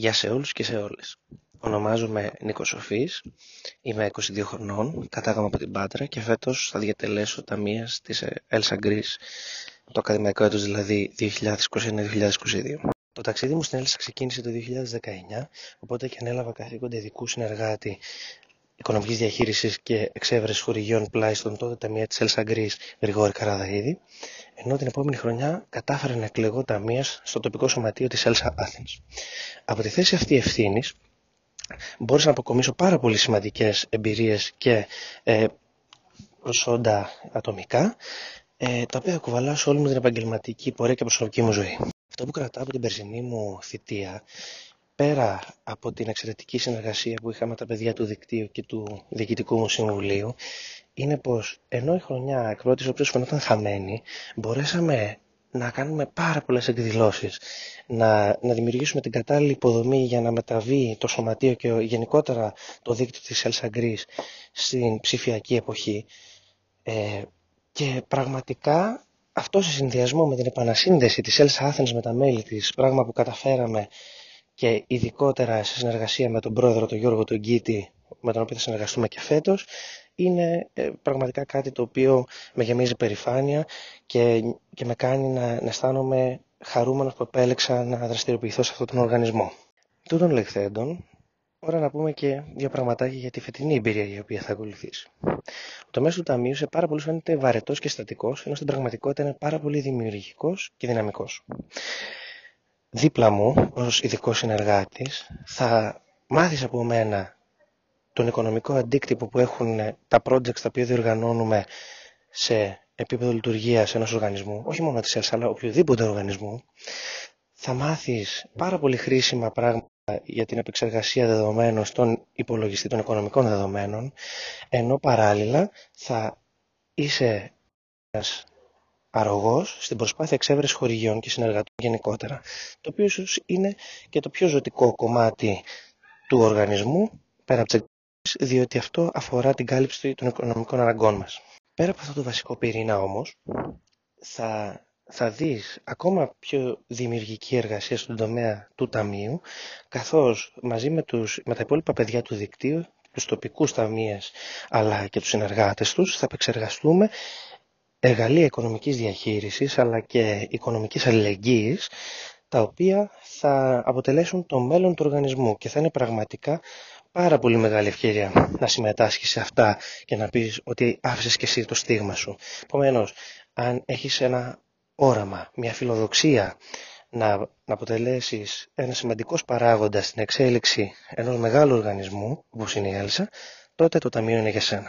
Γεια σε όλους και σε όλες. Ονομάζομαι Νίκος Σοφής, είμαι 22 χρονών, κατάγαμε από την Πάτρα και φέτος θα διατελέσω ταμείας της Elsa Greece, το ακαδημαϊκό έτος δηλαδή 2021-2022. Το ταξίδι μου στην Έλσα ξεκίνησε το 2019, οπότε και ανέλαβα καθήκοντα ειδικού συνεργάτη οικονομικής διαχείρισης και εξέβρεση χορηγιών πλάι στον τότε ταμεία της Elsa Greece Γρηγόρη Καραδαίδη, ενώ την επόμενη χρονιά κατάφερε να εκλεγώ ταμείας στο τοπικό σωματείο της Elsa Athens. Από τη θέση αυτή ευθύνης μπόρεσα να αποκομίσω πάρα πολύ σημαντικές εμπειρίες και ε, προσόντα ατομικά, ε, τα οποία κουβαλάω σε όλη μου την επαγγελματική πορεία και προσωπική μου ζωή. Αυτό που κρατάω από την περσινή μου θητεία πέρα από την εξαιρετική συνεργασία που είχαμε τα παιδιά του δικτύου και του διοικητικού μου συμβουλίου είναι πως ενώ η χρονιά εκ πρώτης οποίας φαινόταν χαμένη μπορέσαμε να κάνουμε πάρα πολλές εκδηλώσεις, να, να δημιουργήσουμε την κατάλληλη υποδομή για να μεταβεί το σωματείο και γενικότερα το δίκτυο της Elsa Greece στην ψηφιακή εποχή. Ε, και πραγματικά αυτό σε συνδυασμό με την επανασύνδεση της Elsa Athens με τα μέλη της, πράγμα που καταφέραμε και ειδικότερα σε συνεργασία με τον πρόεδρο τον Γιώργο τον Γκίτη, με τον οποίο θα συνεργαστούμε και φέτος, είναι ε, πραγματικά κάτι το οποίο με γεμίζει περηφάνεια και, και με κάνει να, να αισθάνομαι χαρούμενος που επέλεξα να δραστηριοποιηθώ σε αυτόν τον οργανισμό. Τούτων λεχθέντων, ώρα να πούμε και δύο πραγματάκια για τη φετινή εμπειρία η οποία θα ακολουθήσει. Ο τομέα του Ταμείου σε πάρα πολλούς φαίνεται βαρετός και στατικός, ενώ στην πραγματικότητα είναι πάρα πολύ δημιουργικός και δυναμικός. Δίπλα μου, ως ειδικός συνεργάτης, θα μάθεις από μένα τον οικονομικό αντίκτυπο που έχουν τα projects τα οποία διοργανώνουμε σε επίπεδο λειτουργίας ενός οργανισμού, όχι μόνο της ΕΛΣ, αλλά οποιοδήποτε οργανισμού. Θα μάθεις πάρα πολύ χρήσιμα πράγματα για την επεξεργασία δεδομένων στον υπολογιστή των οικονομικών δεδομένων, ενώ παράλληλα θα είσαι ένας αρρωγός στην προσπάθεια εξέβρεση χορηγιών και συνεργατών γενικότερα, το οποίο ίσως είναι και το πιο ζωτικό κομμάτι του οργανισμού, πέρα από τις διότι αυτό αφορά την κάλυψη των οικονομικών αναγκών μας. Πέρα από αυτό το βασικό πυρήνα όμως, θα, θα δεις ακόμα πιο δημιουργική εργασία στον τομέα του ταμείου, καθώς μαζί με, τους, με τα υπόλοιπα παιδιά του δικτύου, τους τοπικούς ταμείες αλλά και τους συνεργάτες τους, θα επεξεργαστούμε εργαλεία οικονομικής διαχείρισης αλλά και οικονομικής αλληλεγγύης τα οποία θα αποτελέσουν το μέλλον του οργανισμού και θα είναι πραγματικά πάρα πολύ μεγάλη ευκαιρία να συμμετάσχεις σε αυτά και να πεις ότι άφησες και εσύ το στίγμα σου. Επομένως, αν έχεις ένα όραμα, μια φιλοδοξία να, να αποτελέσεις ένα σημαντικός παράγοντας στην εξέλιξη ενός μεγάλου οργανισμού, όπως είναι η Έλσα, τότε το Ταμείο είναι για σένα.